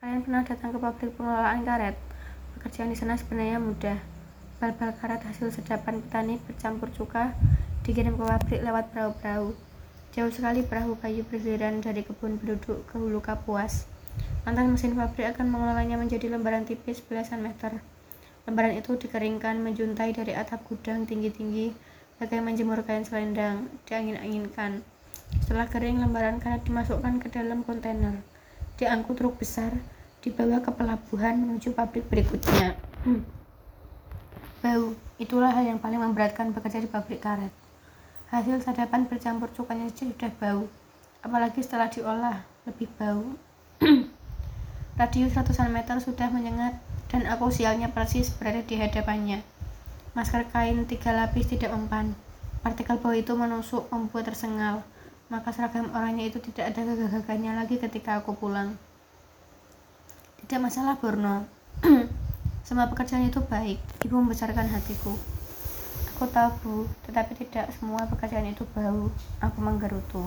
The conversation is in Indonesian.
Kalian pernah datang ke pabrik pengelolaan karet? Pekerjaan di sana sebenarnya mudah. Bal-bal karet hasil sedapan petani bercampur cuka dikirim ke pabrik lewat perahu-perahu. Jauh sekali perahu kayu bergiliran dari kebun penduduk ke hulu kapuas. Lantas mesin pabrik akan mengolahnya menjadi lembaran tipis belasan meter. Lembaran itu dikeringkan menjuntai dari atap gudang tinggi-tinggi bagai menjemur kain selendang, diangin-anginkan. Setelah kering, lembaran karet dimasukkan ke dalam kontainer diangkut truk besar, dibawa ke pelabuhan menuju pabrik berikutnya. Hmm. Bau, itulah hal yang paling memberatkan bekerja di pabrik karet. Hasil sadapan bercampur cukanya saja sudah bau, apalagi setelah diolah, lebih bau. Radius ratusan meter sudah menyengat, dan aku sialnya persis berada di hadapannya. Masker kain tiga lapis tidak mempan. Partikel bau itu menusuk, membuat tersengal maka seragam orangnya itu tidak ada gagah lagi ketika aku pulang. Tidak masalah Borno, semua pekerjaan itu baik, ibu membesarkan hatiku. Aku tahu bu, tetapi tidak semua pekerjaan itu bau, aku menggerutu.